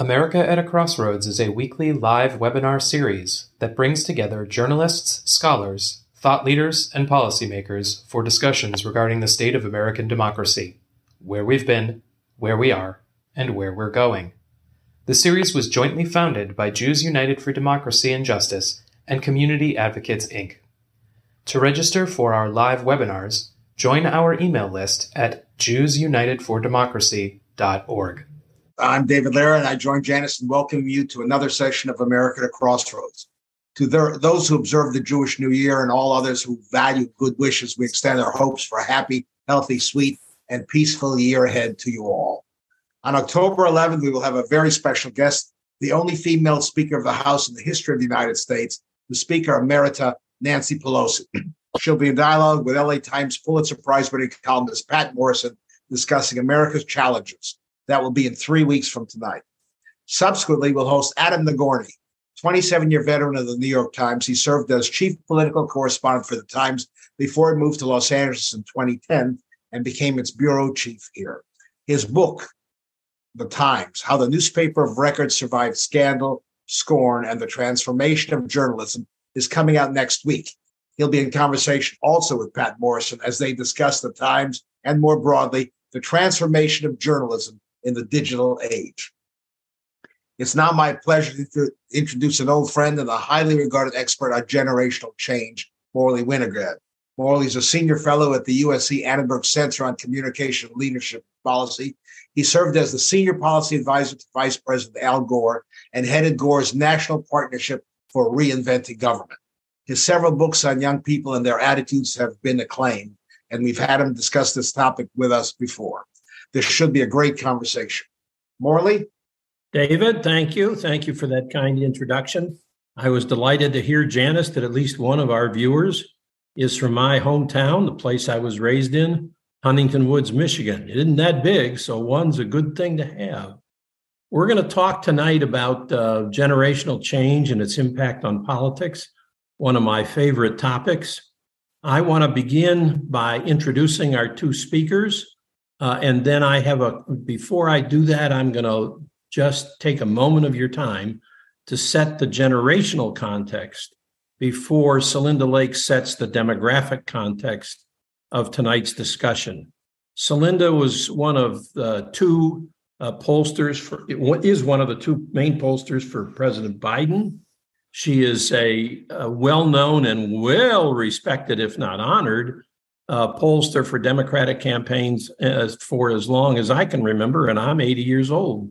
America at a Crossroads is a weekly live webinar series that brings together journalists, scholars, thought leaders, and policymakers for discussions regarding the state of American democracy, where we've been, where we are, and where we're going. The series was jointly founded by Jews United for Democracy and Justice and Community Advocates, Inc. To register for our live webinars, join our email list at jewsunitedfordemocracy.org. I'm David Lara, and I join Janice in welcoming you to another session of America at Crossroads. To their, those who observe the Jewish New Year and all others who value good wishes, we extend our hopes for a happy, healthy, sweet, and peaceful year ahead to you all. On October 11th, we will have a very special guest, the only female Speaker of the House in the history of the United States, the Speaker Emerita, Nancy Pelosi. She'll be in dialogue with LA Times Pulitzer Prize winning columnist Patt Morrison discussing America's challenges that will be in three weeks from tonight. Subsequently, we'll host Adam Nagourney, 27 year veteran of the New York Times. He served as chief political correspondent for the Times before he moved to Los Angeles in 2010 and became its bureau chief here. His book, The Times How the Newspaper of Record Survived Scandal, Scorn, and the Transformation of Journalism, is coming out next week. He'll be in conversation also with Patt Morrison as they discuss the Times and more broadly, the transformation of journalism in the digital age. It's now my pleasure to introduce an old friend and a highly regarded expert on generational change, Morley Winograd. Morley is a senior fellow at the USC Annenberg Center on Communication Leadership Policy. He served as the senior policy advisor to Vice President Al Gore and headed Gore's National Partnership for Reinventing Government. His several books on young people and their attitudes have been acclaimed, and we've had him discuss this topic with us before. This should be a great conversation. Morley? David, thank you. Thank you for that kind introduction. I was delighted to hear, Janice, that at least one of our viewers is from my hometown, the place I was raised in, Huntington Woods, Michigan. It isn't that big, so one's a good thing to have. We're going to talk tonight about uh, generational change and its impact on politics, one of my favorite topics. I want to begin by introducing our two speakers. Uh, and then I have a, before I do that, I'm going to just take a moment of your time to set the generational context before Celinda Lake sets the demographic context of tonight's discussion. Celinda was one of the two uh, pollsters for, is one of the two main pollsters for President Biden. She is a, a well known and well respected, if not honored, uh, pollster for Democratic campaigns as, for as long as I can remember, and I'm 80 years old,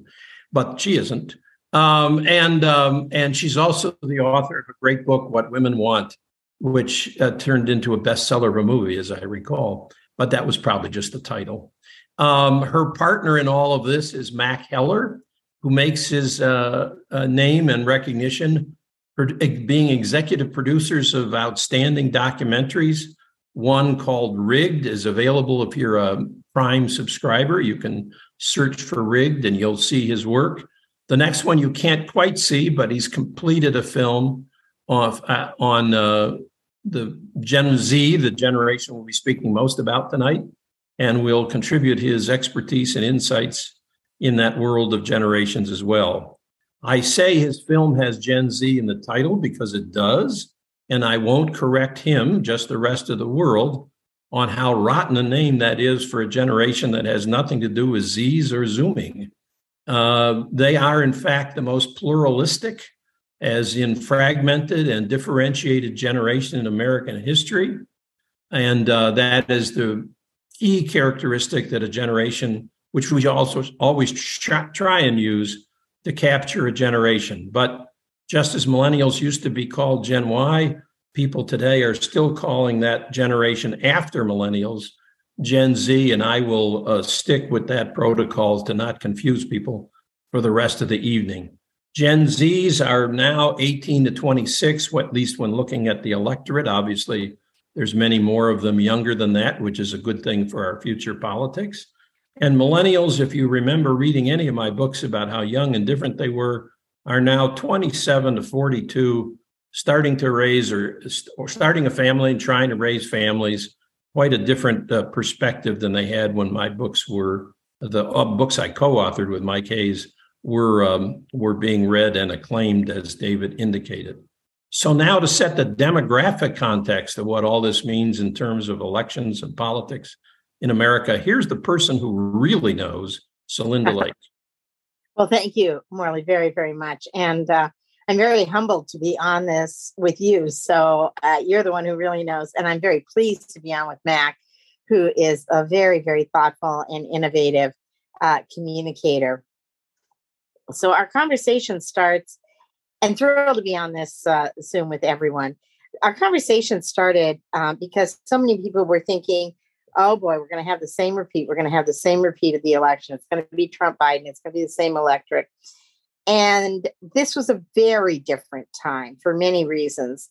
but she isn't. Um, and um, and she's also the author of a great book, What Women Want, which uh, turned into a bestseller of a movie, as I recall. But that was probably just the title. Um, her partner in all of this is Mac Heller, who makes his uh, uh name and recognition for being executive producers of outstanding documentaries one called Rigged is available if you're a Prime subscriber. You can search for Rigged and you'll see his work. The next one you can't quite see, but he's completed a film of, uh, on uh, the Gen Z, the generation we'll be speaking most about tonight, and will contribute his expertise and insights in that world of generations as well. I say his film has Gen Z in the title because it does and I won't correct him, just the rest of the world, on how rotten a name that is for a generation that has nothing to do with Z's or Zooming. Uh, they are, in fact, the most pluralistic, as in fragmented and differentiated generation in American history. And uh, that is the key characteristic that a generation, which we also always try and use to capture a generation. But just as millennials used to be called Gen Y, people today are still calling that generation after millennials Gen Z, and I will uh, stick with that protocol to not confuse people for the rest of the evening. Gen Zs are now 18 to 26, at least when looking at the electorate. Obviously, there's many more of them younger than that, which is a good thing for our future politics. And millennials, if you remember reading any of my books about how young and different they were, are now 27 to 42, starting to raise or, or starting a family and trying to raise families. Quite a different uh, perspective than they had when my books were the uh, books I co-authored with Mike Hais were um, were being read and acclaimed, as David indicated. So now to set the demographic context of what all this means in terms of elections and politics in America, here's the person who really knows, Celinda Lake. Well, thank you, Morley, very, very much. And uh, I'm very humbled to be on this with you. So uh, you're the one who really knows. And I'm very pleased to be on with Mac, who is a very, very thoughtful and innovative uh, communicator. So our conversation starts and thrilled to be on this uh, Zoom with everyone. Our conversation started um, because so many people were thinking, oh boy, we're going to have the same repeat. We're going to have the same repeat of the election. It's going to be Trump Biden. It's going to be the same electorate. And this was a very different time for many reasons.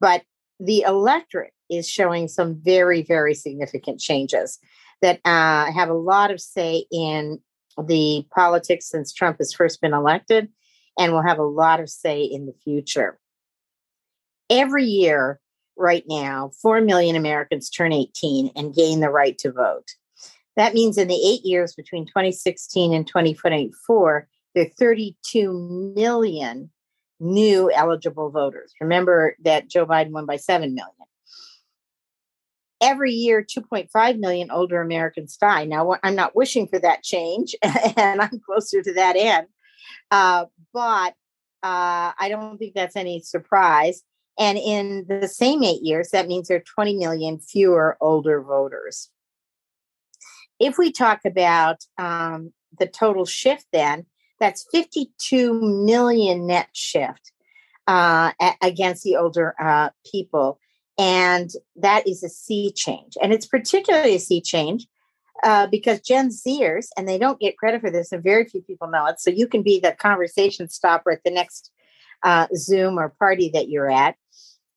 But the electorate is showing some very, very significant changes that uh, have a lot of say in the politics since Trump has first been elected and will have a lot of say in the future. Every year, right now, 4 million Americans turn 18 and gain the right to vote. That means in the eight years between 2016 and 2024, there are 32 million new eligible voters. Remember that Joe Biden won by 7 million. Every year, 2.5 million older Americans die. Now, I'm not wishing for that change, and I'm closer to that end. Uh, but uh, I don't think that's any surprise. And in the same eight years, that means there are 20 million fewer older voters. If we talk about um, the total shift, then that's 52 million net shift uh, a- against the older uh, people. And that is a sea change. And it's particularly a sea change uh, because Gen Zers, and they don't get credit for this, and very few people know it. So you can be the conversation stopper at the next uh, Zoom or party that you're at.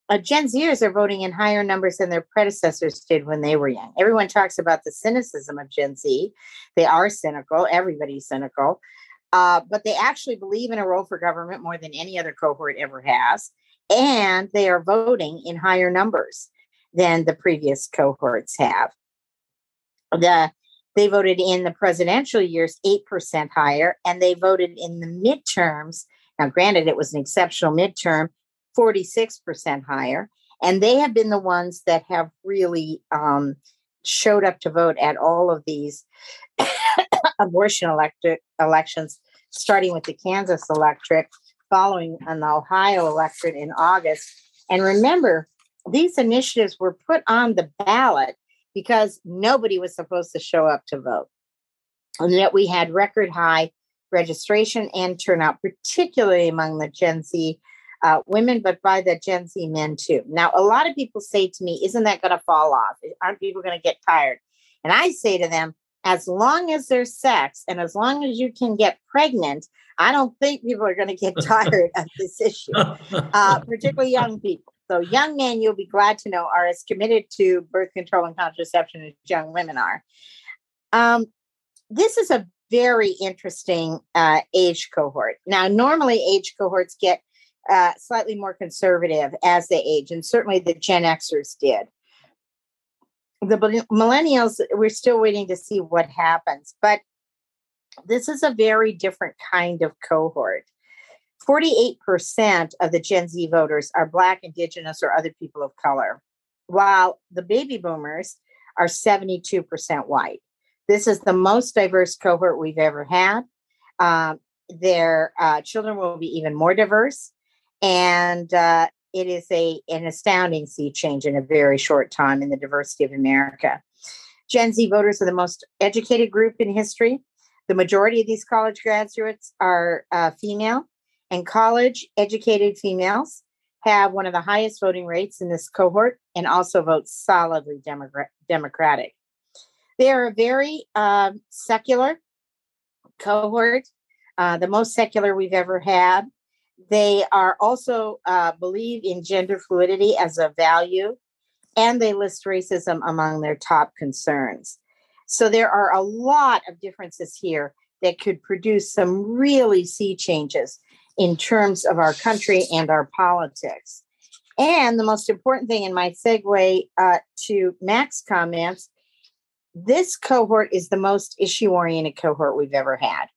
Uh, Gen Zers are voting in higher numbers than their predecessors did when they were young. Everyone talks about the cynicism of Gen Z. They are cynical, everybody's cynical, uh, but they actually believe in a role for government more than any other cohort ever has. And they are voting in higher numbers than the previous cohorts have the they voted in the presidential years 8% higher and they voted in the midterms now granted it was an exceptional midterm 46% higher and they have been the ones that have really um, showed up to vote at all of these abortion electric elections starting with the kansas electorate following an ohio electorate in august and remember these initiatives were put on the ballot because nobody was supposed to show up to vote. And yet we had record high registration and turnout, particularly among the Gen Z uh, women, but by the Gen Z men too. Now, a lot of people say to me, Isn't that going to fall off? Aren't people going to get tired? And I say to them, as long as there's sex and as long as you can get pregnant, I don't think people are going to get tired of this issue, uh, particularly young people. So, young men, you'll be glad to know, are as committed to birth control and contraception as young women are. Um, this is a very interesting uh, age cohort. Now, normally age cohorts get uh, slightly more conservative as they age, and certainly the Gen Xers did. The millennials, we're still waiting to see what happens, but this is a very different kind of cohort. 48% of the Gen Z voters are Black, Indigenous, or other people of color, while the baby boomers are 72% white. This is the most diverse cohort we've ever had. Um, their uh, children will be even more diverse. And uh, it is a, an astounding sea change in a very short time in the diversity of America. Gen Z voters are the most educated group in history. The majority of these college graduates are uh, female and college educated females have one of the highest voting rates in this cohort and also vote solidly Democrat- Democratic. They are a very uh, secular cohort, uh, the most secular we've ever had. They are also uh, believe in gender fluidity as a value, and they list racism among their top concerns. So there are a lot of differences here that could produce some really sea changes in terms of our country and our politics. And the most important thing in my segue uh, to Mac's comments this cohort is the most issue oriented cohort we've ever had.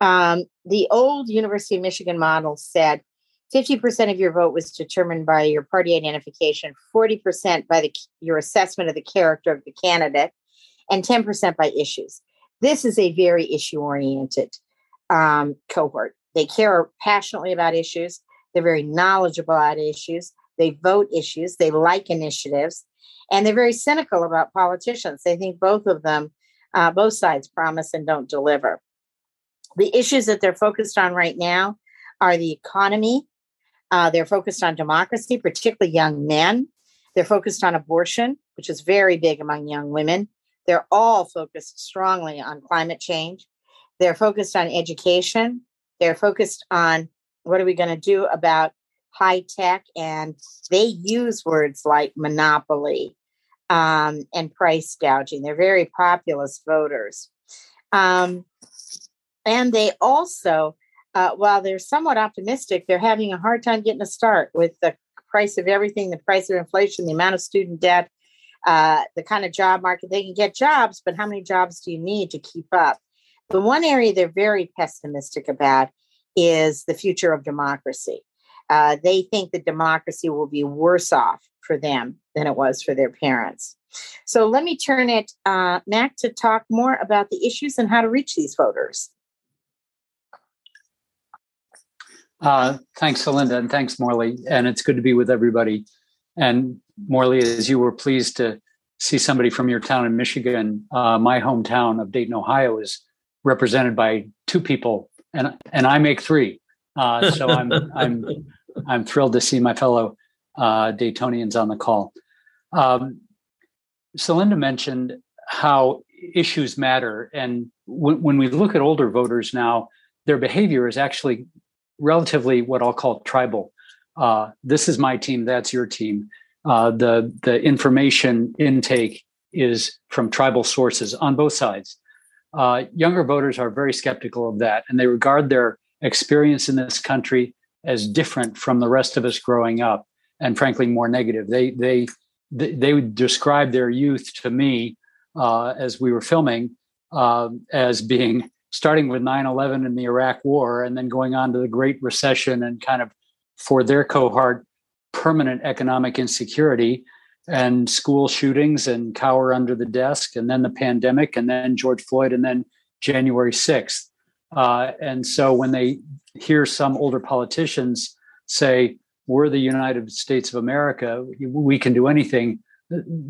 Um, the old University of Michigan model said 50% of your vote was determined by your party identification, 40% by the, your assessment of the character of the candidate, and 10% by issues. This is a very issue oriented um, cohort. They care passionately about issues. They're very knowledgeable about issues. They vote issues. They like initiatives. And they're very cynical about politicians. They think both of them, uh, both sides promise and don't deliver. The issues that they're focused on right now are the economy. Uh, they're focused on democracy, particularly young men. They're focused on abortion, which is very big among young women. They're all focused strongly on climate change. They're focused on education. They're focused on what are we going to do about high tech? And they use words like monopoly um, and price gouging. They're very populist voters. Um, and they also, uh, while they're somewhat optimistic, they're having a hard time getting a start with the price of everything, the price of inflation, the amount of student debt, uh, the kind of job market. They can get jobs, but how many jobs do you need to keep up? The one area they're very pessimistic about is the future of democracy. Uh, they think that democracy will be worse off for them than it was for their parents. So let me turn it, uh, Mac, to talk more about the issues and how to reach these voters. Uh, thanks, Celinda, and thanks, Morley. And it's good to be with everybody. And Morley, as you were pleased to see somebody from your town in Michigan, uh, my hometown of Dayton, Ohio, is represented by two people, and and I make three. Uh, so I'm I'm I'm thrilled to see my fellow uh, Daytonians on the call. Um, Celinda mentioned how issues matter, and w- when we look at older voters now, their behavior is actually relatively what I'll call tribal. Uh, this is my team, that's your team. Uh, the the information intake is from tribal sources on both sides. Uh, younger voters are very skeptical of that, and they regard their experience in this country as different from the rest of us growing up, and frankly, more negative. They they they would describe their youth to me uh, as we were filming uh, as being starting with 9-11 and the iraq war and then going on to the great recession and kind of for their cohort permanent economic insecurity and school shootings and cower under the desk and then the pandemic and then george floyd and then january 6th uh, and so when they hear some older politicians say we're the united states of america we can do anything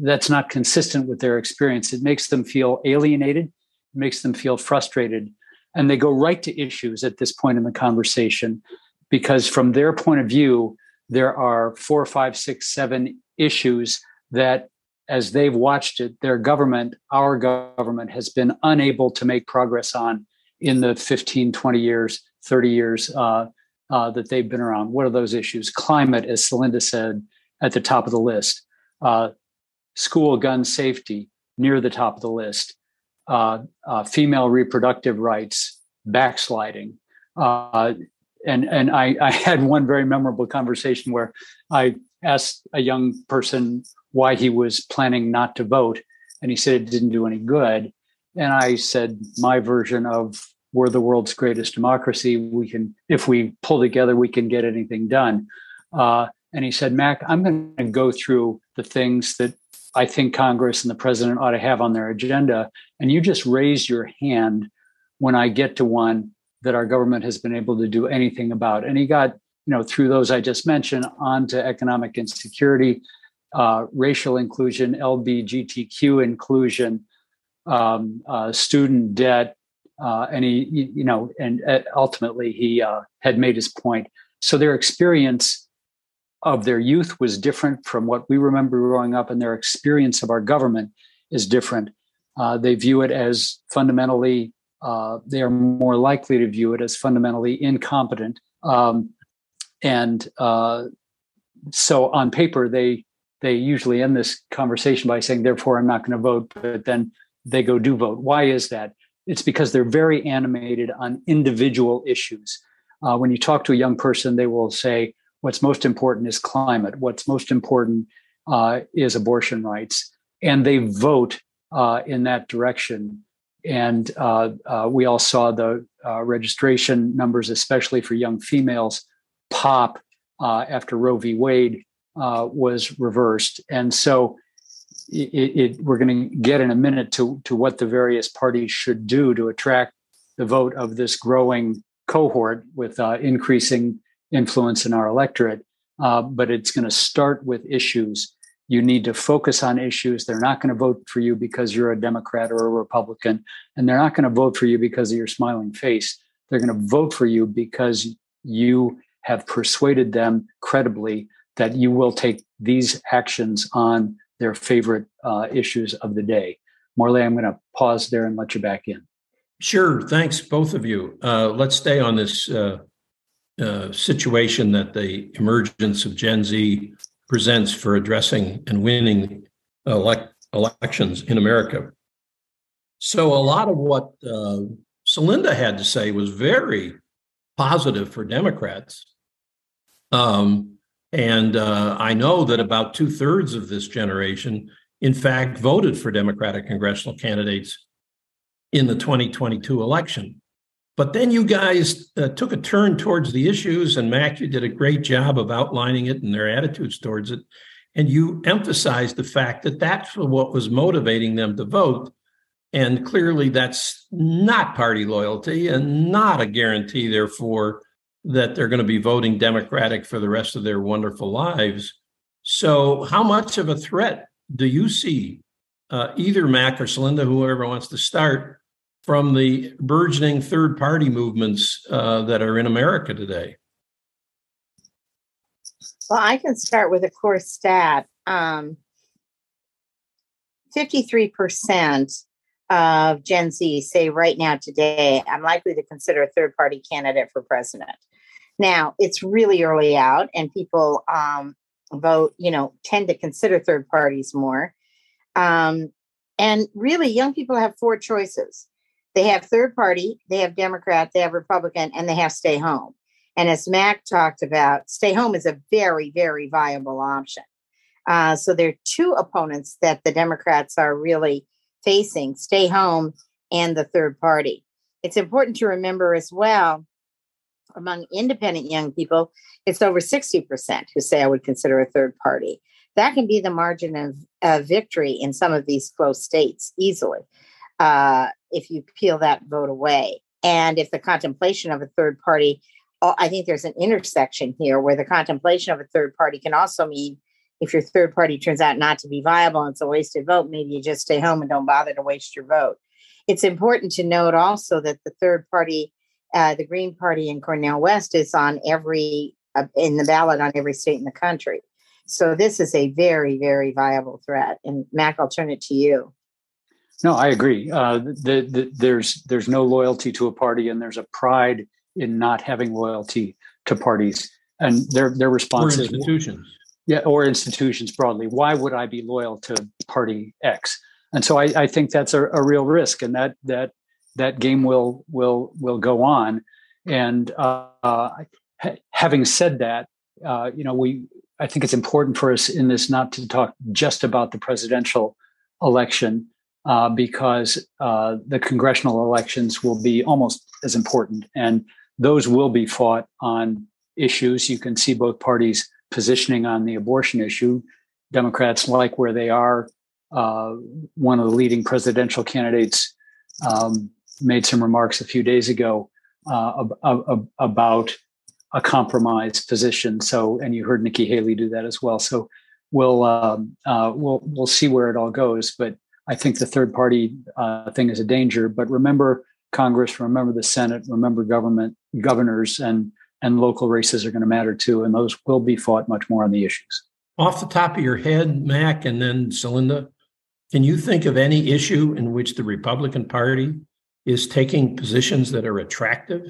that's not consistent with their experience it makes them feel alienated makes them feel frustrated. And they go right to issues at this point in the conversation because, from their point of view, there are four, five, six, seven issues that, as they've watched it, their government, our government, has been unable to make progress on in the 15, 20 years, 30 years uh, uh, that they've been around. What are those issues? Climate, as Celinda said, at the top of the list. Uh, school gun safety, near the top of the list uh, uh, female reproductive rights backsliding. Uh, and and I, I had one very memorable conversation where I asked a young person why he was planning not to vote, and he said it didn't do any good. And I said my version of we're the world's greatest democracy. We can, if we pull together, we can get anything done. Uh, and he said, Mac, I'm going to go through the things that I think Congress and the president ought to have on their agenda. And you just raise your hand when I get to one that our government has been able to do anything about. And he got, you know, through those I just mentioned, onto economic insecurity, uh, racial inclusion, LBGTQ inclusion, um, uh, student debt, uh, and he, you know, and uh, ultimately he uh, had made his point. So their experience of their youth was different from what we remember growing up, and their experience of our government is different. Uh, they view it as fundamentally, uh, they are more likely to view it as fundamentally incompetent. Um, and uh, so on paper, they they usually end this conversation by saying, therefore, I'm not going to vote, but then they go do vote. Why is that? It's because they're very animated on individual issues. Uh, when you talk to a young person, they will say, What's most important is climate. What's most important uh, is abortion rights. And they vote uh, in that direction. And uh, uh we all saw the uh, registration numbers, especially for young females, pop after Roe v. Wade was reversed. And so it, it, we're going to get in a minute to, to what the various parties should do to attract the vote of this growing cohort with uh, increasing influence in our electorate. Uh, but it's going to start with issues. You need to focus on issues. They're not going to vote for you because you're a Democrat or a Republican, and they're not going to vote for you because of your smiling face. They're going to vote for you because you have persuaded them credibly that you will take these actions on their favorite uh, issues of the day. Morley, I'm going to pause there and let you back in. Sure. Thanks, both of you. Uh, let's stay on this uh, uh, situation that the emergence of Gen Z presents for addressing and winning elect- elections in America. So, a lot of what uh, Celinda had to say was very positive for Democrats. Um, and uh, I know that about two thirds of this generation, in fact, voted for Democratic congressional candidates in the 2022 election. But then you guys uh, took a turn towards the issues, and Mac, you did a great job of outlining it and their attitudes towards it. And you emphasized the fact that that's what was motivating them to vote. And clearly, that's not party loyalty and not a guarantee, therefore, that they're going to be voting Democratic for the rest of their wonderful lives. So, how much of a threat do you see, uh, either Mac or Celinda, whoever wants to start, from the burgeoning third party movements uh, that are in America today? Well, I can start with a core stat. Um, 53% of Gen Z say right now, today, I'm likely to consider a third party candidate for president. Now, it's really early out, and people um, vote, you know, tend to consider third parties more. Um, and really, young people have four choices they have third party, they have Democrat, they have Republican, and they have stay home. And as Mac talked about, stay home is a very, very viable option. Uh, so there are two opponents that the Democrats are really facing stay home and the third party. It's important to remember as well among independent young people, it's over 60% who say I would consider a third party. That can be the margin of, of victory in some of these close states easily uh, if you peel that vote away. And if the contemplation of a third party, oh, I think there's an intersection here where the contemplation of a third party can also mean if your third party turns out not to be viable and it's a wasted vote, maybe you just stay home and don't bother to waste your vote. It's important to note also that the third party, uh, the Green Party in Cornel West, is on every uh, in the ballot on every state in the country. So this is a very, very viable threat. And Mac, I'll turn it to you. No, I agree. Uh, the, the, there's there's no loyalty to a party, and there's a pride in not having loyalty to parties, and their their response or institutions. yeah, or institutions broadly. Why would I be loyal to party X? And so I, I think that's a, a, real risk, and that that that game will will will go on. And uh, ha- having said that, uh, you know, we I think it's important for us in this not to talk just about the presidential election uh, because uh, the congressional elections will be almost as important. And those will be fought on issues. You can see both parties positioning on the abortion issue. Democrats like where they are. Uh, one of the leading presidential candidates um, made some remarks a few days ago uh, ab- ab- about a compromise position. So, and you heard Nikki Haley do that as well. So, we'll um, uh, we'll we'll see where it all goes. But I think the third party uh, thing is a danger. But remember Congress, remember the Senate, remember government, governors, and and local races are going to matter too, and those will be fought much more on the issues. Off the top of your head, Mac, and then Celinda, can you think of any issue in which the Republican Party is taking positions that are attractive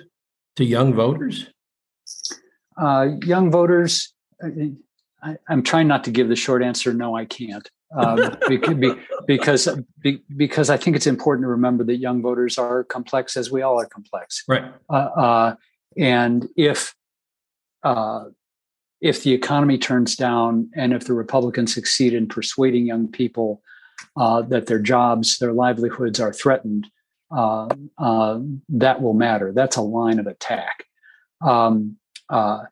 to young voters? Uh, young voters, I, am trying not to give the short answer. No, I can't um, because because I think it's important to remember that young voters are complex, as we all are complex. Right. Uh, uh, and if uh, if the economy turns down, and if the Republicans succeed in persuading young people uh, that their jobs, their livelihoods are threatened, uh, uh, that will matter. That's a line of attack. Um, uh,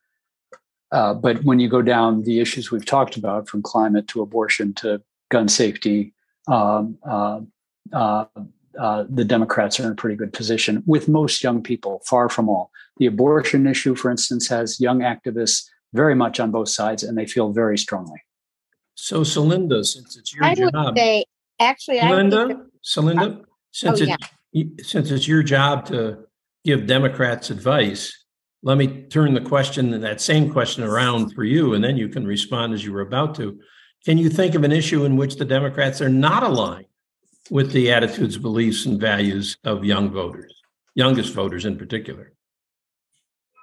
uh, but when you go down the issues we've talked about, from climate to abortion to gun safety, um, uh, uh, the Democrats are in a pretty good position with most young people, far from all. The abortion issue, for instance, has young activists very much on both sides, and they feel very strongly. So, Celinda, since it's your I job, would say, actually, I Celinda, think Celinda, since oh, it's since it's your job to give Democrats advice, let me turn the question that same question around for you, and then you can respond as you were about to. Can you think of an issue in which the Democrats are not aligned with the attitudes, beliefs, and values of young voters, youngest voters in particular?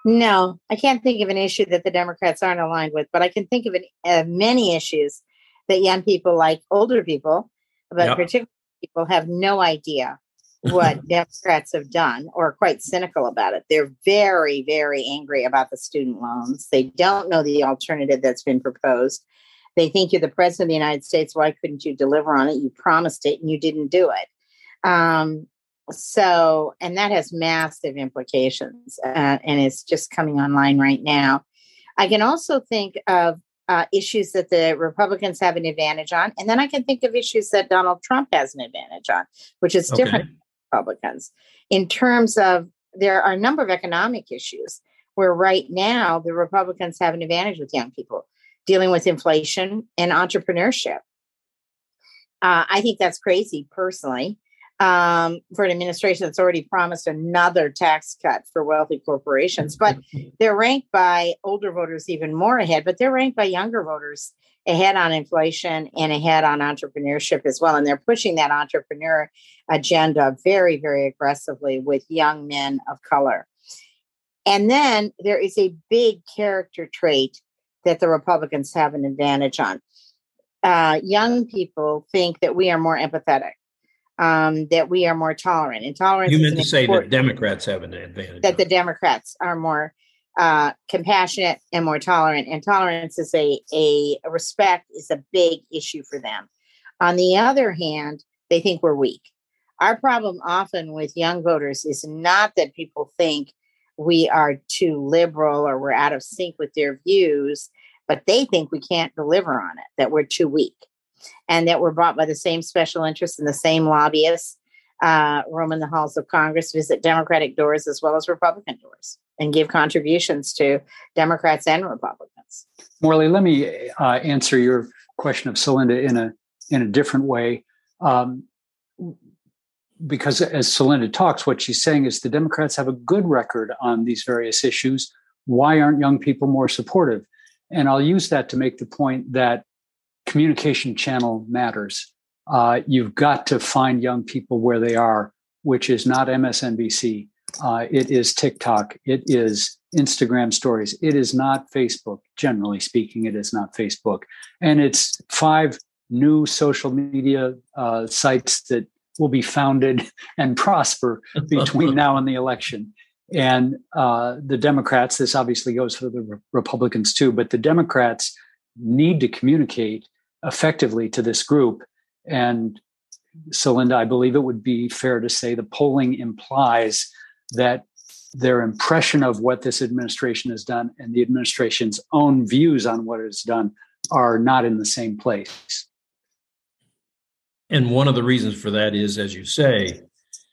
No, I can't think of an issue that the Democrats aren't aligned with, but I can think of an, uh, many issues that young people, like older people, but Yep. particularly people, have no idea what Democrats have done or quite cynical about it. They're very, very angry about the student loans. They don't know the alternative that's been proposed. They think you're the president of the United States. Why couldn't you deliver on it? You promised it and you didn't do it. Um, so, and that has massive implications, uh, and it's just coming online right now. I can also think of uh, issues that the Republicans have an advantage on, and then I can think of issues that Donald Trump has an advantage on, which is different Okay. Republicans. In terms of, there are a number of economic issues where right now the Republicans have an advantage with young people dealing with inflation and entrepreneurship. Uh, I think that's crazy personally um, for an administration that's already promised another tax cut for wealthy corporations. But they're ranked by older voters even more ahead, but they're ranked by younger voters ahead on inflation and ahead on entrepreneurship as well. And they're pushing that entrepreneur agenda very, very aggressively with young men of color. And then there is a big character trait that the Republicans have an advantage on. Uh, young people think that we are more empathetic, um, that we are more tolerant. And tolerance You meant to say that Democrats have an advantage. that the. Democrats are more uh, compassionate and more tolerant. And tolerance is a, a respect is a big issue for them. On the other hand, they think we're weak. Our problem often with young voters is not that people think we are too liberal or we're out of sync with their views, but they think we can't deliver on it, that we're too weak, and that we're bought by the same special interests and the same lobbyists uh, roam in the halls of Congress, visit Democratic doors as well as Republican doors, and give contributions to Democrats and Republicans. Morley, let me uh, answer your question of Celinda in a in a different way, um, because as Celinda talks, what she's saying is the Democrats have a good record on these various issues. Why aren't young people more supportive? And I'll use that to make the point that communication channel matters. Uh, you've got to find young people where they are, which is not MSNBC. Uh, it is TikTok. It is Instagram stories. It is not Facebook. Generally speaking, it is not Facebook. And it's five new social media uh, sites that will be founded and prosper between now and the election. And uh, the Democrats, this obviously goes for the Re- Republicans too, but the Democrats need to communicate effectively to this group. And so, Linda, I believe it would be fair to say the polling implies that their impression of what this administration has done and the administration's own views on what it's done are not in the same place. And one of the reasons for that is, as you say,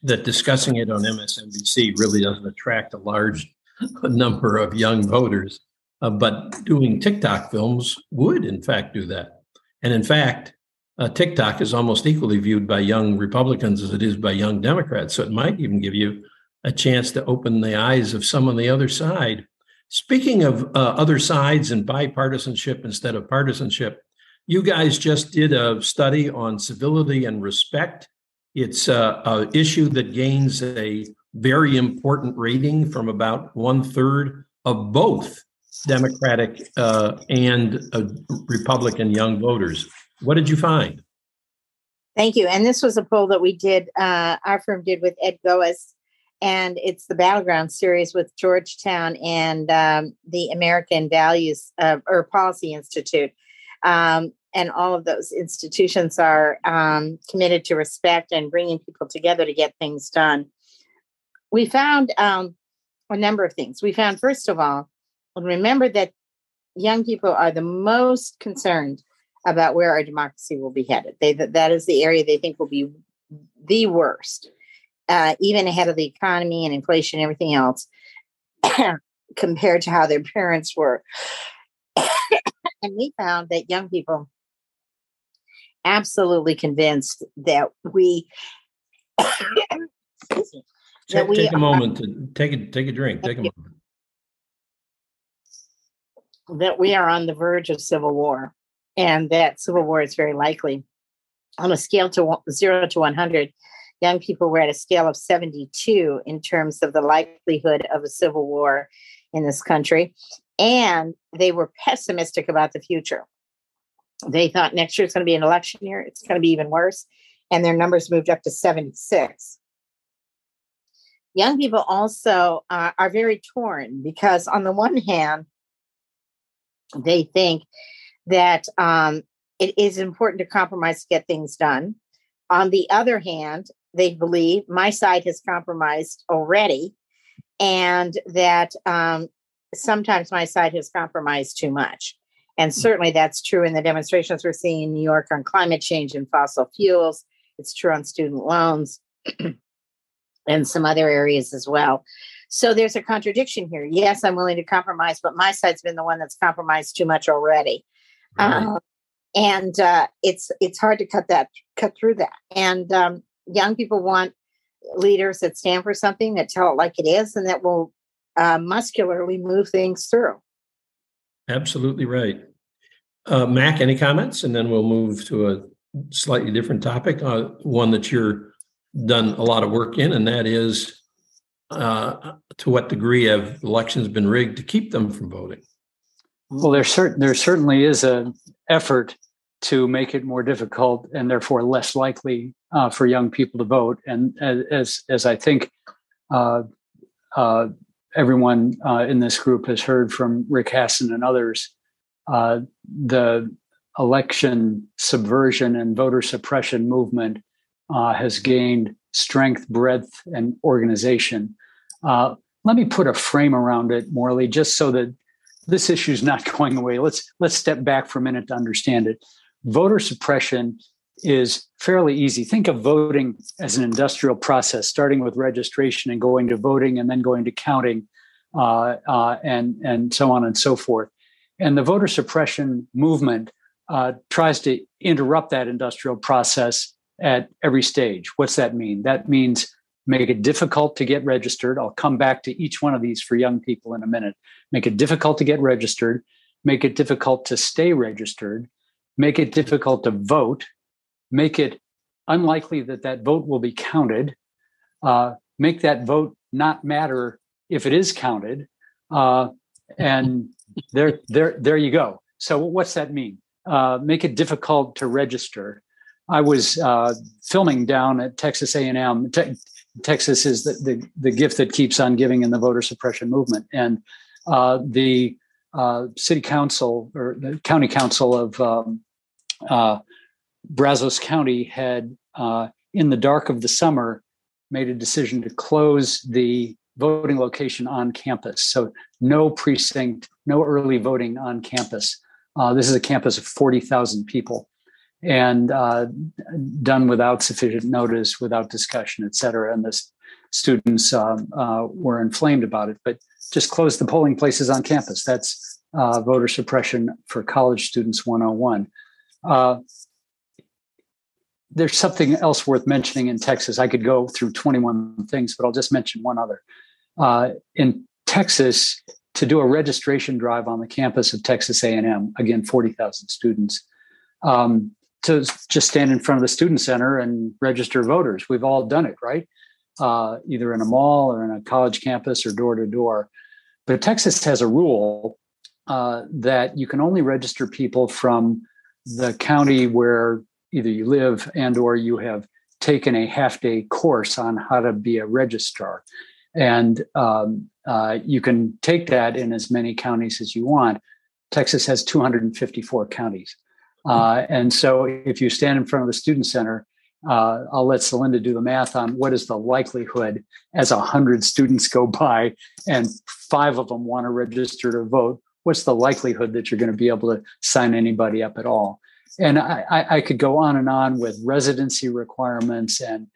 that discussing it on MSNBC really doesn't attract a large number of young voters. Uh, but doing TikTok films would, in fact, do that. And in fact, uh, TikTok is almost equally viewed by young Republicans as it is by young Democrats. So it might even give you a chance to open the eyes of some on the other side. Speaking of uh, other sides and bipartisanship instead of partisanship, you guys just did a study on civility and respect. It's a, a issue that gains a very important rating from about one third of both Democratic uh, and uh, Republican young voters. What did you find? Thank you. And this was a poll that we did, uh, our firm did with Ed Goeas, and it's the Battleground series with Georgetown and um, the American Values uh, or Policy Institute. Um, and all of those institutions are um, committed to respect and bringing people together to get things done. We found um, a number of things. We found, first of all, remember that young people are the most concerned about where our democracy will be headed. They that, that is the area they think will be the worst, uh, even ahead of the economy and inflation and everything else, compared to how their parents were. and we found that young people absolutely convinced that we take, we take a moment to take a take a drink. Take a moment. That we are on the verge of civil war, and that civil war is very likely. On a scale to zero to one hundred, young people were at a scale of seventy-two in terms of the likelihood of a civil war in this country, and they were pessimistic about the future. They thought next year it's going to be an election year; it's going to be even worse, and their numbers moved up to seventy-six young people also uh, are very torn because on the one hand they think that um, it is important to compromise to get things done on the other hand they believe my side has compromised already and that um, sometimes my side has compromised too much and hmm. certainly that's true in the demonstrations we're seeing in new york on climate change and fossil fuels it's true on student loans and some other areas as well. So there's a contradiction here. Yes, I'm willing to compromise, but my side's been the one that's compromised too much already. Right. Uh, and uh, it's it's hard to cut that cut through that. And um, young people want leaders that stand for something, that tell it like it is, and that will uh, muscularly move things through. Absolutely right. Uh, Mac, any comments? And then we'll move to a slightly different topic, uh, one that you're done a lot of work in, and that is uh, to what degree have elections been rigged to keep them from voting? Well, there cert- there certainly is an effort to make it more difficult and therefore less likely uh, for young people to vote. And as as I think uh, uh, everyone uh, in this group has heard from Rick Hasen and others, uh, the election subversion and voter suppression movement uh, has gained strength, breadth, and organization. Uh, let me put a frame around it, Morley, just so that this issue is not going away. Let's let's step back for a minute to understand it. Voter suppression is fairly easy. Think of voting as an industrial process, starting with registration and going to voting, and then going to counting, uh, uh, and and so on and so forth. And the voter suppression movement uh, tries to interrupt that industrial process at every stage. What's that mean? That means make it difficult to get registered. I'll come back to each one of these for young people in a minute. Make it difficult to get registered, make it difficult to stay registered, make it difficult to vote, make it unlikely that that vote will be counted, uh, make that vote not matter if it is counted. Uh, and there, there, there you go. So what's that mean? Uh, make it difficult to register. I was uh, filming down at Texas A&M. Te- Texas is the, the, the gift that keeps on giving in the voter suppression movement, and uh, the uh, city council or the county council of um, uh, Brazos County had, uh, in the dark of the summer, made a decision to close the voting location on campus. So no precinct, no early voting on campus. Uh, this is a campus of forty thousand people and uh, done without sufficient notice, without discussion, et cetera. And the students um, uh, were inflamed about it, but just close the polling places on campus. That's uh, voter suppression for college students 101. Uh, there's something else worth mentioning in Texas. I could go through 21 things, but I'll just mention one other. Uh, in Texas, to do a registration drive on the campus of Texas A&M, again, 40,000 students, um, to just stand in front of the student center and register voters. We've all done it, right? Uh, either in a mall or in a college campus or door to door. But Texas has a rule uh, that you can only register people from the county where either you live and or you have taken a half day course on how to be a registrar and um, uh, you can take that in as many counties as you want texas has 254 counties Uh, and so if you stand in front of the student center, uh, I'll let Celinda do the math on what is the likelihood as a hundred students go by and five of them want to register to vote. What's the likelihood that you're going to be able to sign anybody up at all? And I, I could go on and on with residency requirements and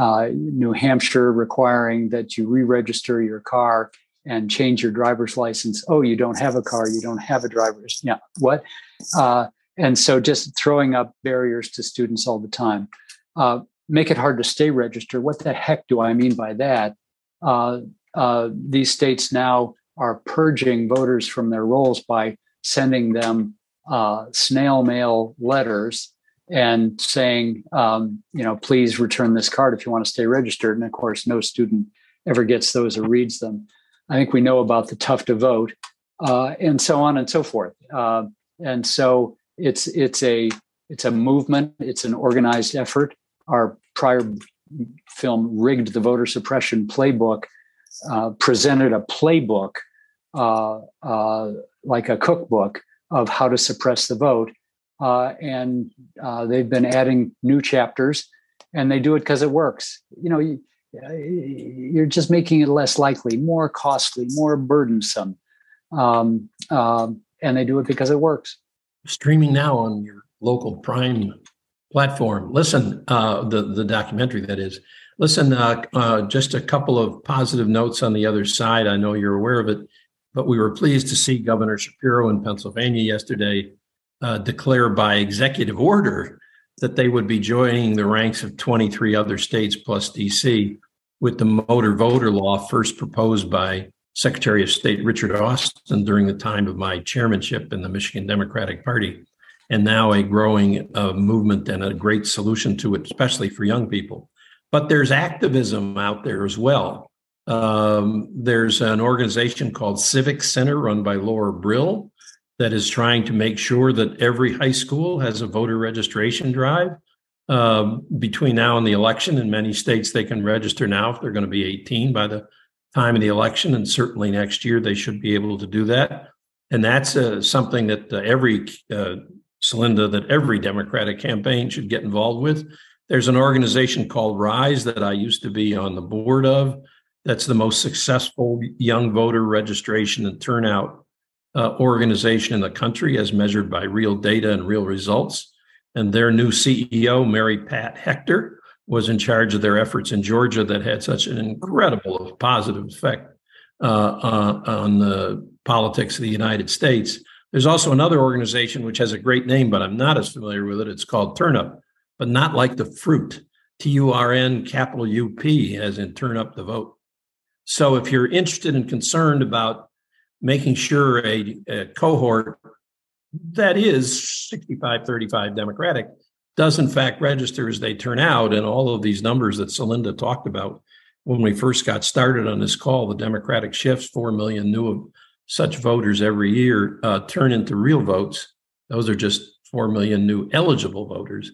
uh, New Hampshire requiring that you re-register your car and change your driver's license. Oh, you don't have a car, you don't have a driver's. Yeah, what? Uh, and so just throwing up barriers to students all the time. Uh, make it hard to stay registered. What the heck do I mean by that? Uh, uh, these states now are purging voters from their rolls by sending them uh, snail mail letters and saying, um, you know, please return this card if you want to stay registered. And of course, no student ever gets those or reads them. I think we know about the tough to vote, uh, and so on and so forth. Uh, and so it's it's a it's a movement. It's an organized effort. Our prior film, rigged the voter suppression playbook, uh, presented a playbook uh, uh, like a cookbook of how to suppress the vote. Uh, and uh, they've been adding new chapters, and they do it because it works. You know, you, you're just making it less likely, more costly, more burdensome, um, um, and they do it because it works. Streaming now on your local Prime platform. Listen, uh, the the documentary that is. Listen, uh, uh, just a couple of positive notes on the other side. I know you're aware of it, but we were pleased to see Governor Shapiro in Pennsylvania yesterday uh, declare by executive order that they would be joining the ranks of 23 other states plus DC with the motor voter law first proposed by Secretary of State Richard Austin during the time of my chairmanship in the Michigan Democratic Party, and now a growing uh, movement and a great solution to it, especially for young people. But there's activism out there as well. Um, there's an organization called Civic Center run by Laura Brill that is trying to make sure that every high school has a voter registration drive um, between now and the election. In many states, they can register now if they're going to be 18 by the time of the election, and certainly next year they should be able to do that. And that's uh, something that uh, every uh, Celinda, that every Democratic campaign should get involved with. There's an organization called Rise that I used to be on the board of. That's the most successful young voter registration and turnout uh, organization in the country as measured by real data and real results. And their new CEO, Mary Pat Hector, was in charge of their efforts in Georgia that had such an incredible positive effect uh, uh, on the politics of the United States. There's also another organization which has a great name, but I'm not as familiar with it. It's called Turnup, but not like the fruit. T U R N capital U P, as in turn up the vote. So if you're interested and concerned about making sure a, a cohort that is 65 35 Democratic does in fact register as they turn out. And all of these numbers that Celinda talked about when we first got started on this call, the Democratic shifts, 4 million new such voters every year uh, turn into real votes. Those are just 4 million new eligible voters.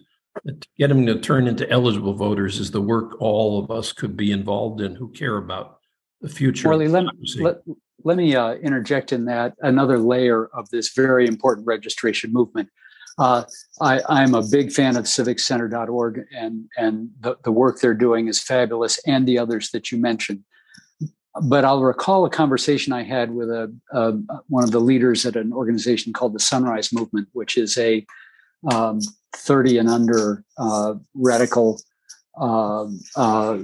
Getting them to turn into eligible voters is the work all of us could be involved in who care about the future. Morley, let, let, let me uh, interject in that another layer of this very important registration movement. Uh, I, am a big fan of civiccenter.org, and, and the, the work they're doing is fabulous, and the others that you mentioned. But I'll recall a conversation I had with a, a one of the leaders at an organization called the Sunrise Movement, which is a um, 30 and under uh, radical, uh, uh,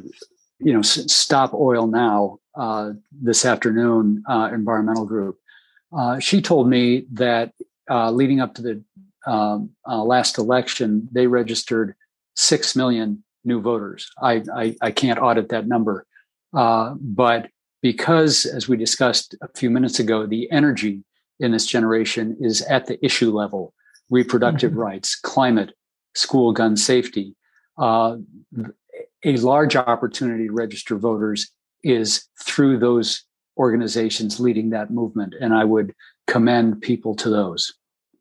you know, stop oil now uh, this afternoon uh, environmental group. Uh, she told me that leading up to the um, uh, last election, they registered six million new voters. I, I, I can't audit that number, but because, as we discussed a few minutes ago, the energy in this generation is at the issue level reproductive mm-hmm. rights, climate, school gun safety. Uh, a large opportunity to register voters is through those organizations leading that movement. And I would commend people to those.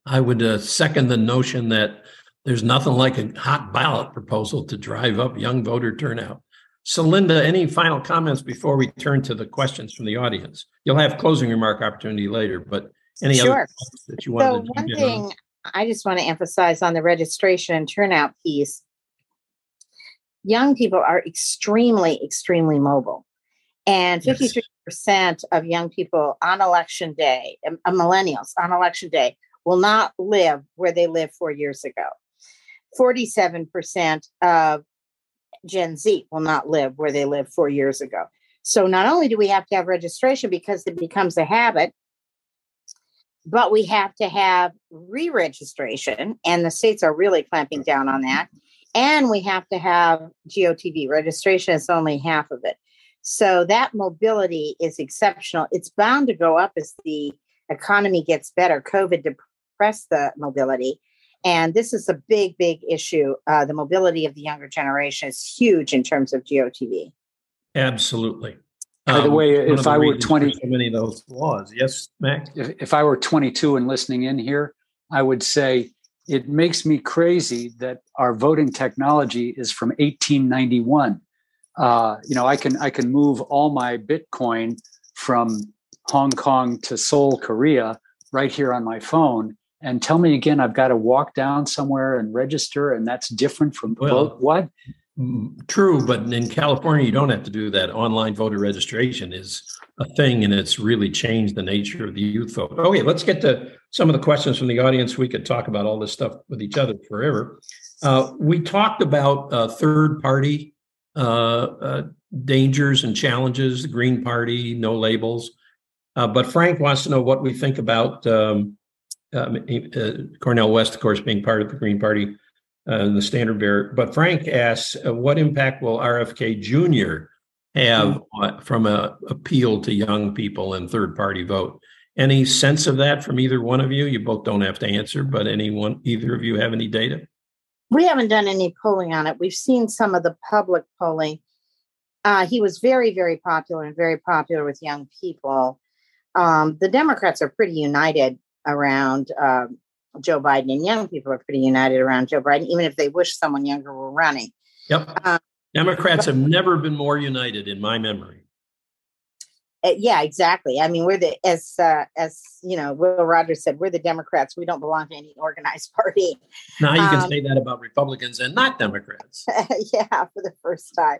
I would uh, second the notion that there's nothing like a hot ballot proposal to drive up young voter turnout. Celinda, any final comments before we turn to the questions from the audience? You'll have closing remark opportunity later, but any sure. other that you want so to one thing I just want to emphasize on the registration and turnout piece. Young people are extremely, extremely mobile. And 53% yes. of young people on election day, uh, millennials on election day, will not live where they lived four years ago. 47% of Gen Z will not live where they lived four years ago. So not only do we have to have registration because it becomes a habit, but we have to have re registration, and the states are really clamping down on that. And we have to have GOTV. Registration is only half of it. So that mobility is exceptional. It's bound to go up as the economy gets better. COVID depressed the mobility. And this is a big, big issue. Uh, the mobility of the younger generation is huge in terms of GOTV. Absolutely. By the um, way, if I were 20, so many of those laws, yes, Mac. If, if I were 22 and listening in here, I would say it makes me crazy that our voting technology is from 1891. Uh, you know, I can I can move all my Bitcoin from Hong Kong to Seoul, Korea, right here on my phone. And tell me again, I've got to walk down somewhere and register, and that's different from well, vote. What? True, but in California, you don't have to do that. Online voter registration is a thing, and it's really changed the nature of the youth vote. Okay, let's get to some of the questions from the audience. We could talk about all this stuff with each other forever. Uh, we talked about uh, third party uh, uh dangers and challenges, the Green Party, no labels. Uh, but Frank wants to know what we think about um, uh, Cornel West, of course, being part of the Green Party uh, the standard bearer. But Frank asks, uh, what impact will RFK Jr. have mm-hmm. from a appeal to young people and third party vote? Any sense of that from either one of you? You both don't have to answer, but anyone, either of you have any data? We haven't done any polling on it. We've seen some of the public polling. Uh, he was very, very popular and very popular with young people. Um, the Democrats are pretty united around um, Joe Biden, and young people are pretty united around Joe Biden, even if they wish someone younger were running. Yep. Um, Democrats have never been more united in my memory. Uh, yeah, exactly. I mean, we're the as uh, as you know, Will Rogers said, we're the Democrats. We don't belong to any organized party. Now you can um, say that about Republicans and not Democrats. yeah, for the first time.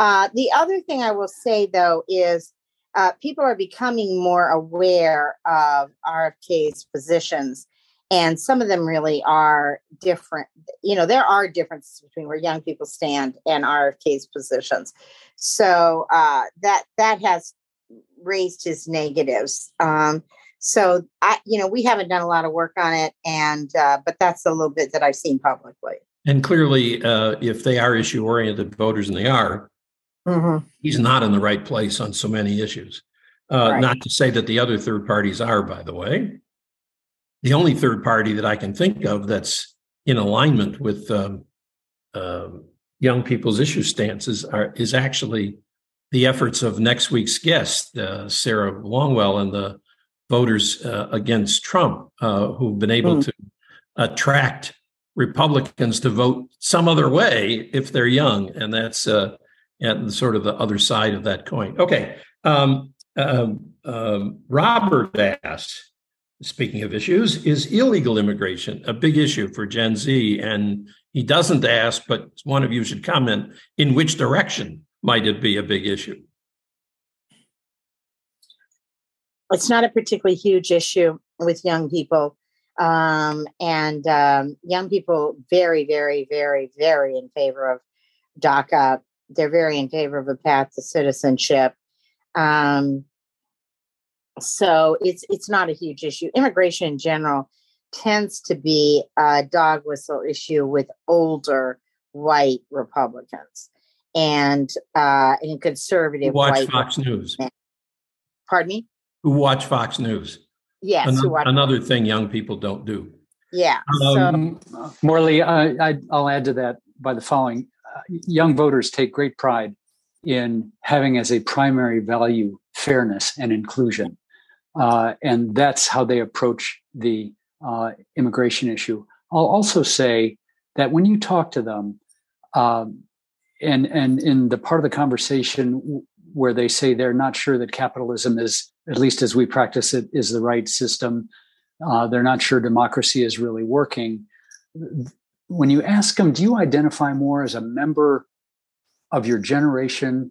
Uh, the other thing I will say though is uh, people are becoming more aware of RFK's positions. And some of them really are different you know there are differences between where young people stand and rfk's positions. So uh, that that has raised his negatives. Um, so i you know we haven't done a lot of work on it and uh, but that's a little bit that i've seen publicly. And clearly uh, if they are issue oriented voters and they are mm-hmm. he's not in the right place on so many issues uh, right. not to say that the other third parties are by the way the only third party that I can think of that's in alignment with um, uh, young people's issue stances are, is actually the efforts of next week's guest, uh, Sarah Longwell, and the voters uh, against Trump, uh, who've been able mm. to attract Republicans to vote some other way if they're young, and that's uh, and sort of the other side of that coin. Okay, um, um, um Robert asked speaking of issues, is illegal immigration a big issue for Gen Z? And he doesn't ask, but one of you should comment in which direction might it be a big issue? It's not a particularly huge issue with young people. Um, and um, young people very, very, very, very in favor of DACA. They're very in favor of a path to citizenship. Um, so it's it's not a huge issue. Immigration in general tends to be a dog whistle issue with older white Republicans and uh, and conservative who watch white Fox News. Men. Pardon me. Who watch Fox News? Yes. Another, another thing young people don't do. Yeah. Um, so, Morley, I, I, will add to that by the following: young voters take great pride in having as a primary value fairness and inclusion. Uh, and that's how they approach the uh, immigration issue. I'll also say that when you talk to them, um, and and in the part of the conversation where they say they're not sure that capitalism is, at least as we practice it, is the right system, Uh, they're not sure democracy is really working. When you ask them, do you identify more as a member of your generation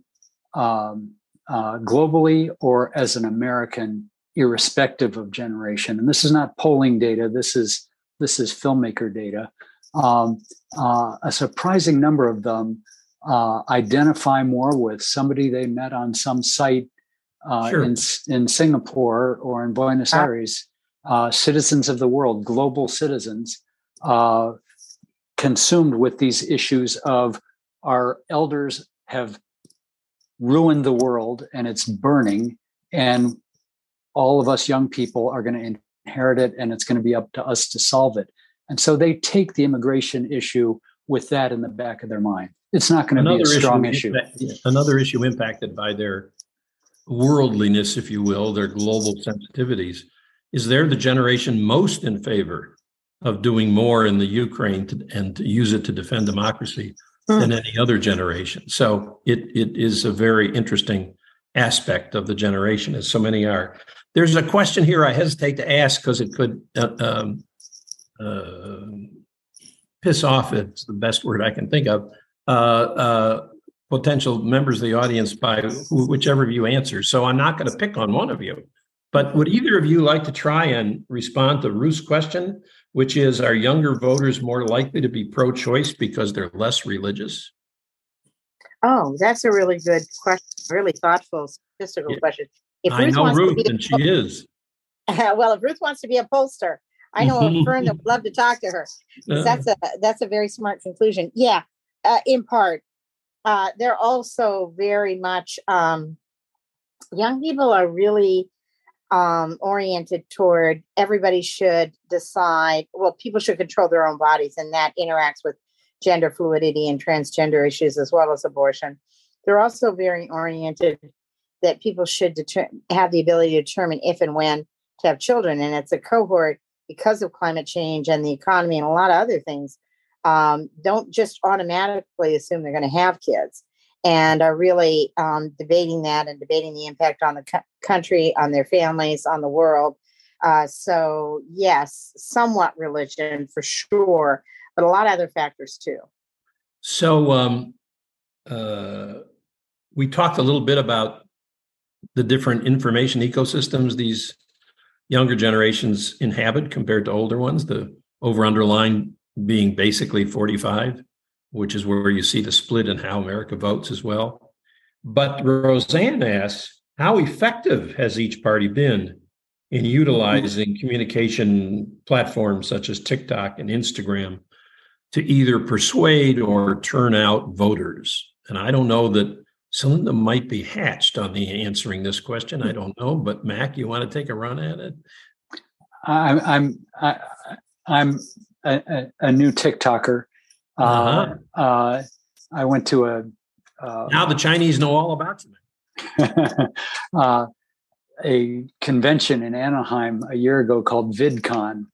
um, uh, globally or as an American, irrespective of generation? And this is not polling data. This is this is filmmaker data. Um, uh, a surprising number of them uh, identify more with somebody they met on some site uh, sure. in in Singapore or in Buenos ah. Aires. Uh, citizens of the world, global citizens, uh, consumed with these issues of our elders have ruined the world and it's burning, and all of us young people are going to inherit it, and it's going to be up to us to solve it. And so they take the immigration issue with that in the back of their mind. It's not going to another be a strong issue. issue. Another issue impacted by their worldliness, if you will, their global sensitivities, is they're the generation most in favor of doing more in the Ukraine to, and to use it to defend democracy mm. than any other generation. So it it is a very interesting aspect of the generation, as so many are. There's a question here I hesitate to ask because it could uh, um, uh, piss off. It's the best word I can think of. Uh, uh potential members of the audience by whichever of you answers. So I'm not going to pick on one of you. But would either of you like to try and respond to Ruth's question, which is Are younger voters more likely to be pro choice because they're less religious? Oh, that's a really good question. Really thoughtful, statistical yeah. question. If Ruth I know Ruth, and she is. well, if Ruth wants to be a pollster, I know a friend that would love to talk to her. Uh, that's a that's a very smart conclusion. Yeah, uh, in part, uh, they're also very much um, young people are really um, oriented toward everybody should decide. Well, people should control their own bodies, and that interacts with gender fluidity and transgender issues as well as abortion. They're also very oriented that people should deter- have the ability to determine if and when to have children, and it's a cohort because of climate change and the economy and a lot of other things, um, don't just automatically assume they're going to have kids and are really um, debating that and debating the impact on the co- country, on their families, on the world. Uh, so, yes, somewhat religion for sure, but a lot of other factors too. So, um, uh, we talked a little bit about the different information ecosystems these younger generations inhabit compared to older ones, the over underlying being basically 45, which is where you see the split in how America votes as well. But Roseanne asks, how effective has each party been in utilizing communication platforms such as TikTok and Instagram to either persuade or turn out voters? And I don't know that Celinda might be hatched on the answering this question. I don't know, but Mac, you want to take a run at it? I'm I'm I, I'm a, a, new TikToker. Uh, uh-huh. Uh, I went to a uh, now the Chinese know all about you. uh, a convention in Anaheim a year ago called VidCon,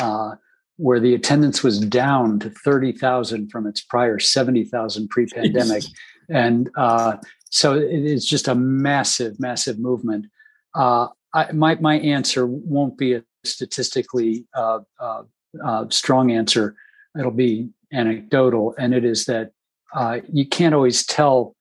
uh, where the attendance was down to 30,000 from its prior 70,000 pre pandemic and uh, so it is just a massive, massive movement. Uh, I, my my answer won't be a statistically uh, uh, uh strong answer. It'll be anecdotal, and it is that uh, you can't always tell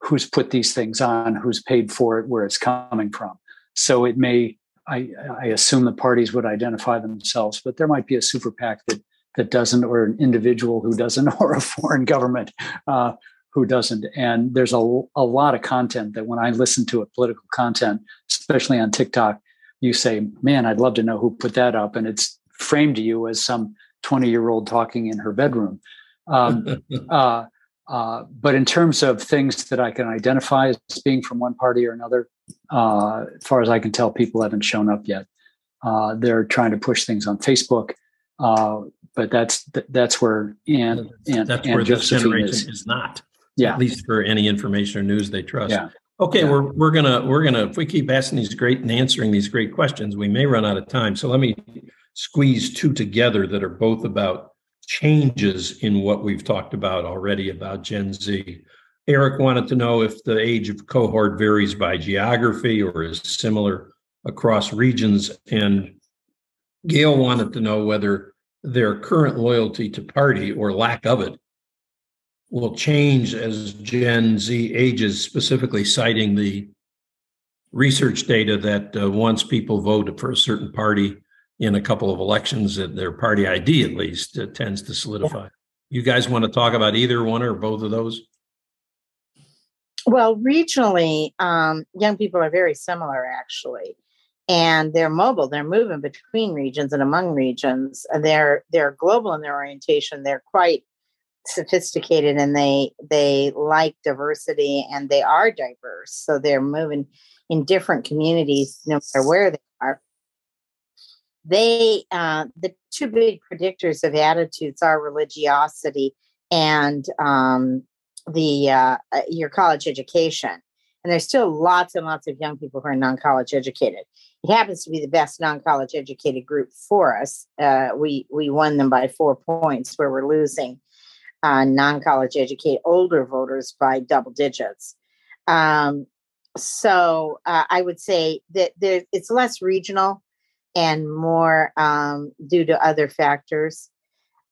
who's put these things on, who's paid for it, where it's coming from. So it may. I, I assume the parties would identify themselves, but there might be a super PAC that that doesn't, or an individual who doesn't, or a foreign government uh, who doesn't. And there's a, a lot of content that when I listen to it, political content, especially on TikTok, you say, man, I'd love to know who put that up. And it's framed to you as some 20 year old talking in her bedroom. Um, uh, uh, but in terms of things that I can identify as being from one party or another, uh, as far as I can tell, people haven't shown up yet. Uh, they're trying to push things on Facebook, uh, but that's that's where and and that's where this generation is. is not yeah at least for any information or news they trust yeah okay yeah. we're we're gonna we're gonna if we keep asking these great and answering these great questions we may run out of time so let me squeeze two together that are both about changes in what we've talked about already about gen z. Eric wanted to know if the age of cohort varies by geography or is similar across regions and Gail wanted to know whether their current loyalty to party or lack of it will change as Gen Z ages, specifically citing the research data that uh, once people vote for a certain party in a couple of elections, that their party ID at least uh, tends to solidify. You guys want to talk about either one or both of those? Well, regionally, um, young people are very similar, actually, and they're mobile. They're moving between regions and among regions. They're they're global in their orientation. They're quite sophisticated, and they they like diversity, and they are diverse. So they're moving in different communities, no matter where they. They uh, the two big predictors of attitudes are religiosity and um, the uh, uh, your college education. And there's still lots and lots of young people who are non-college educated. It happens to be the best non-college educated group for us. Uh, we we won them by four points where we're losing uh, non-college educated older voters by double digits. Um, so uh, i would say that there, it's less regional and more um, due to other factors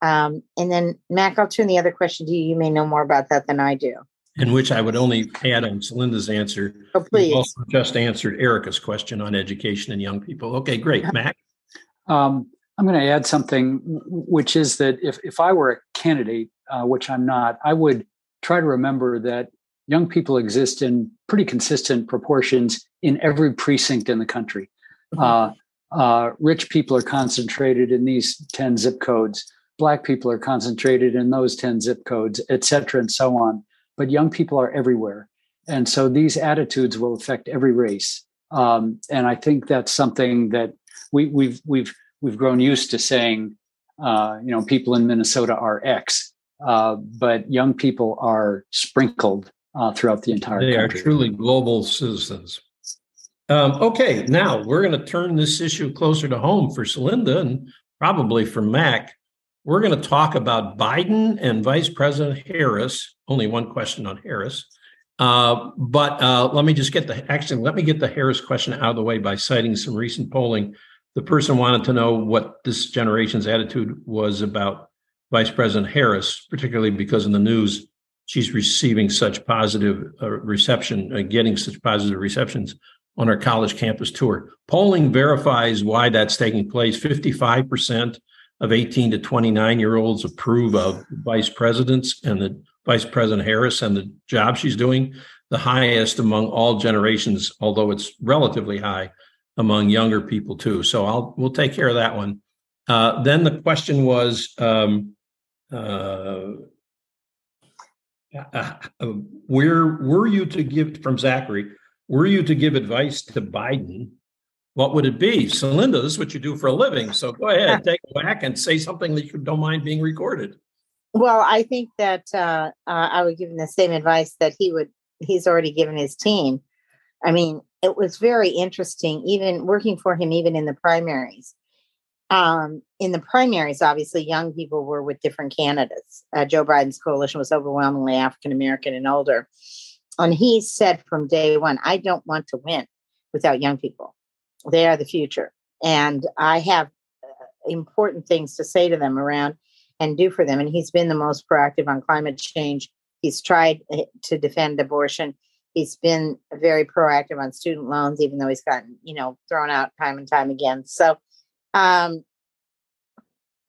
um, and then, Mac, I'll turn the other question to you. You may know more about that than I do. In which I would only add on Celinda's answer. Oh, please. You also just answered Erica's question on education and young people. Okay, great. Mac? Um, I'm going to add something, which is that if, if I were a candidate, uh, which I'm not, I would try to remember that young people exist in pretty consistent proportions in every precinct in the country. Mm-hmm. Uh, uh, rich people are concentrated in these 10 zip codes black people are concentrated in those 10 zip codes, et cetera, and so on. But young people are everywhere. And so these attitudes will affect every race. Um, and I think that's something that we, we've, we've, we've grown used to saying, uh, you know, people in Minnesota are X, uh, but young people are sprinkled uh, throughout the entire they country. are truly global citizens. Um, okay, now we're going to turn this issue closer to home for Celinda and probably for Mac. We're going to talk about Biden and Vice President Harris. Only one question on Harris. Uh, but uh, let me just get the actually let me get the Harris question out of the way by citing some recent polling. The person wanted to know what this generation's attitude was about Vice President Harris, particularly because in the news she's receiving such positive uh, reception, uh, getting such positive receptions on our college campus tour. Polling verifies why that's taking place. Fifty-five percent of 18 to 29 year olds approve of vice presidents and the vice president Harris and the job she's doing, the highest among all generations, although it's relatively high among younger people too. So I'll we'll take care of that one. Uh, then the question was, um, uh, uh, where were you to give from Zachary? Were you to give advice to Biden what would it be? Celinda, this is what you do for a living. So go ahead, take a whack and say something that you don't mind being recorded. Well, I think that uh, uh, I would give him the same advice that he would. He's already given his team. I mean, it was very interesting, even working for him, even in the primaries. Um, in the primaries, obviously, young people were with different candidates. Uh, Joe Biden's coalition was overwhelmingly African American and older. And he said from day one, I don't want to win without young people. They are the future. And I have uh, important things to say to them around and do for them. And he's been the most proactive on climate change. He's tried uh, to defend abortion. He's been very proactive on student loans, even though he's gotten, you know, thrown out time and time again. So um,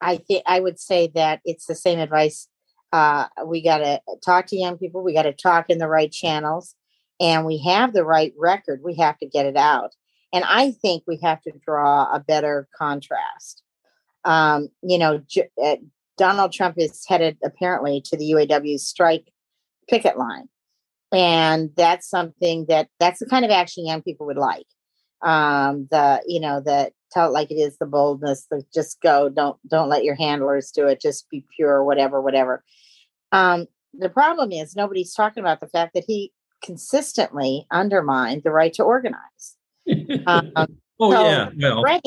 I think I would say that it's the same advice. Uh, we got to talk to young people. We got to talk in the right channels, and we have the right record. We have to get it out. And I think we have to draw a better contrast. Um, you know, J- uh, Donald Trump is headed apparently to the UAW strike picket line. And that's something that that's the kind of action young people would like. Um, the, you know, the tell it like it is, the boldness, the just go, don't, don't let your handlers do it, just be pure, whatever, whatever. Um, the problem is nobody's talking about the fact that he consistently undermined the right to organize. Um, oh so, yeah, well. Right,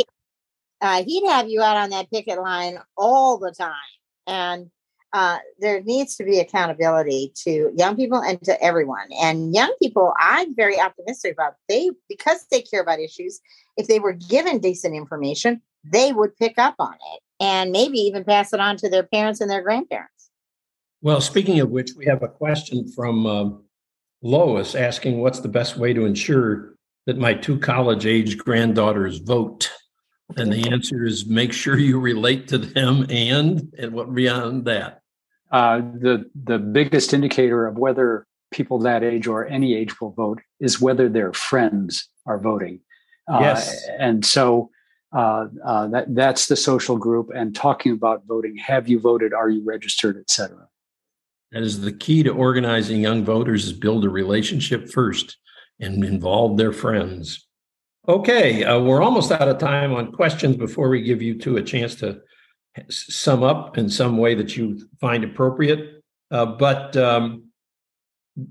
uh, he'd have you out on that picket line all the time, and uh, there needs to be accountability to young people and to everyone. And young people, I'm very optimistic about. They because they care about issues. If they were given decent information, they would pick up on it and maybe even pass it on to their parents and their grandparents. Well, speaking of which, we have a question from uh, Lois asking what's the best way to ensure that my two college age granddaughters vote? And the answer is make sure you relate to them and and what beyond that. Uh, the the biggest indicator of whether people that age or any age will vote is whether their friends are voting. Uh, yes, and so uh, uh, that that's the social group. And talking about voting, have you voted? Are you registered, etc. That is the key to organizing young voters: is build a relationship first and involve their friends. Okay, uh, we're almost out of time on questions before we give you two a chance to sum up in some way that you find appropriate. Uh, but um,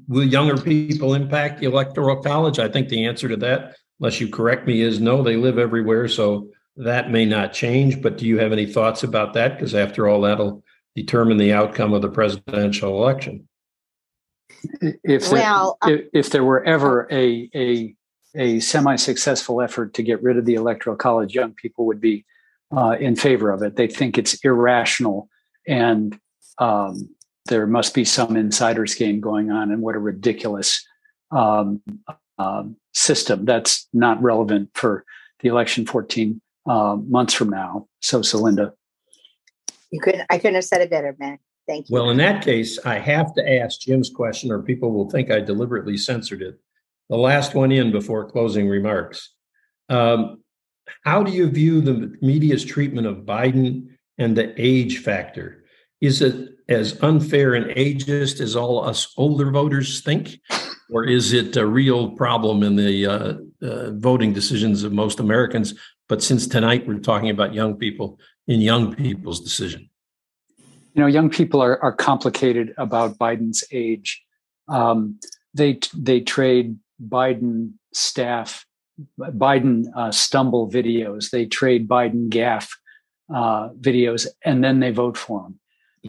will younger people impact the electoral college? I think the answer to that, unless you correct me, is no. They live everywhere, so that may not change. But do you have any thoughts about that? Because after all, that'll determine the outcome of the presidential election. If there, well, uh, if, if there were ever a a a semi-successful effort to get rid of the electoral college, young people would be uh, in favor of it. They think it's irrational and um, there must be some insider's game going on and what a ridiculous um, uh, system that's not relevant for the election 14 uh, months from now. So, Celinda. You could I couldn't have said it better, man. Thank you. Well, in that case, I have to ask Jim's question, or people will think I deliberately censored it. The last one in before closing remarks. Um, how do you view the media's treatment of Biden and the age factor? Is it as unfair and ageist as all us older voters think? Or is it a real problem in the uh, uh, voting decisions of most Americans? But since tonight we're talking about young people in young people's decision. You know, young people are, are complicated about Biden's age. Um, they they trade Biden staff, Biden uh, stumble videos. They trade Biden gaffe uh, videos, and then they vote for him.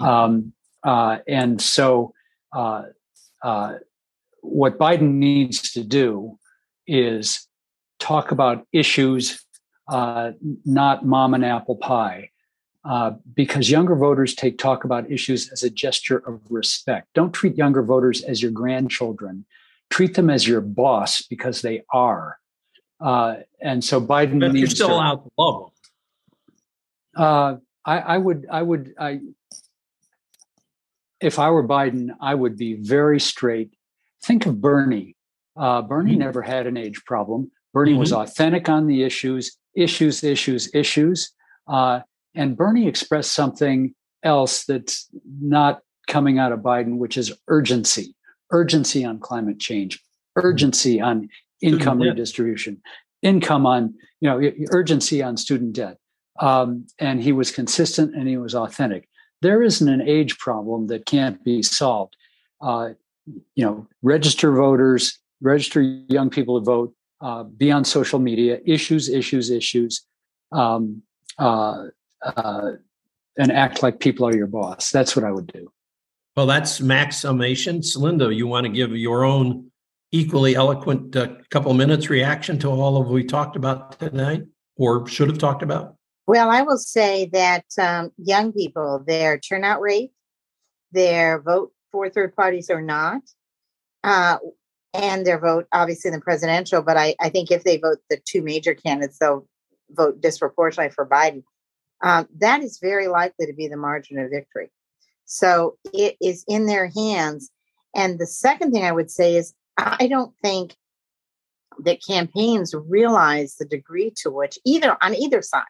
Um, uh, and so, uh, uh, what Biden needs to do is talk about issues, uh, not mom and apple pie. Uh, because younger voters take talk about issues as a gesture of respect. Don't treat younger voters as your grandchildren. Treat them as your boss because they are. Uh, and so Biden but needs you're still to, allowed to love them. I, I would, I would, I, if I were Biden, I would be very straight. Think of Bernie. Uh, Bernie mm-hmm. never had an age problem. Bernie mm-hmm. was authentic on the issues, issues, issues, issues. Uh, and Bernie expressed something else that's not coming out of Biden, which is urgency urgency on climate change, urgency on income redistribution, income on, you know, urgency on student debt. Um, and he was consistent and he was authentic there isn't an age problem that can't be solved. Uh, you know, register voters, register young people to vote, uh, be on social media, issues, issues, issues, um, uh, uh, and act like people are your boss. That's what I would do. Well, that's Mac's summation. Celinda, you want to give your own equally eloquent uh, couple minutes reaction to all of what we talked about tonight or should have talked about? Well, I will say that um, young people, their turnout rate, their vote for third parties or not, uh, and their vote, obviously, in the presidential. But I, I think if they vote the two major candidates, they'll vote disproportionately for Biden. Um, that is very likely to be the margin of victory. So it is in their hands. And the second thing I would say is I don't think that campaigns realize the degree to which either on either side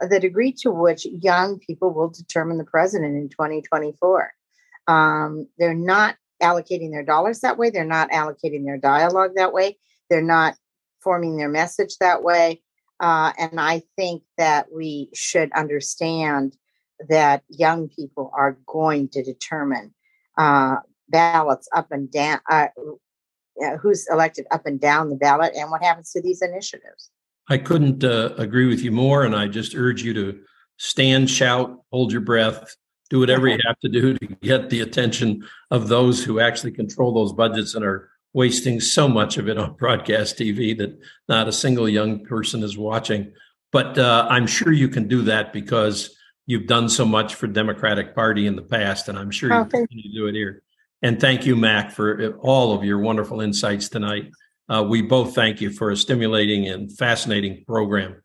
the degree to which young people will determine the president in 2024. Um, they're not allocating their dollars that way. They're not allocating their dialogue that way. They're not forming their message that way. Uh, and I think that we should understand that young people are going to determine uh, ballots up and down, uh, who's elected up and down the ballot, and what happens to these initiatives. I couldn't uh, agree with you more, and I just urge you to stand, shout, hold your breath, do whatever you have to do to get the attention of those who actually control those budgets and are wasting so much of it on broadcast TV that not a single young person is watching. but uh, I'm sure you can do that because you've done so much for Democratic Party in the past, and I'm sure Oh, you thank to do it here. And thank you, Mac, for all of your wonderful insights tonight. Uh, we both thank you for a stimulating and fascinating program.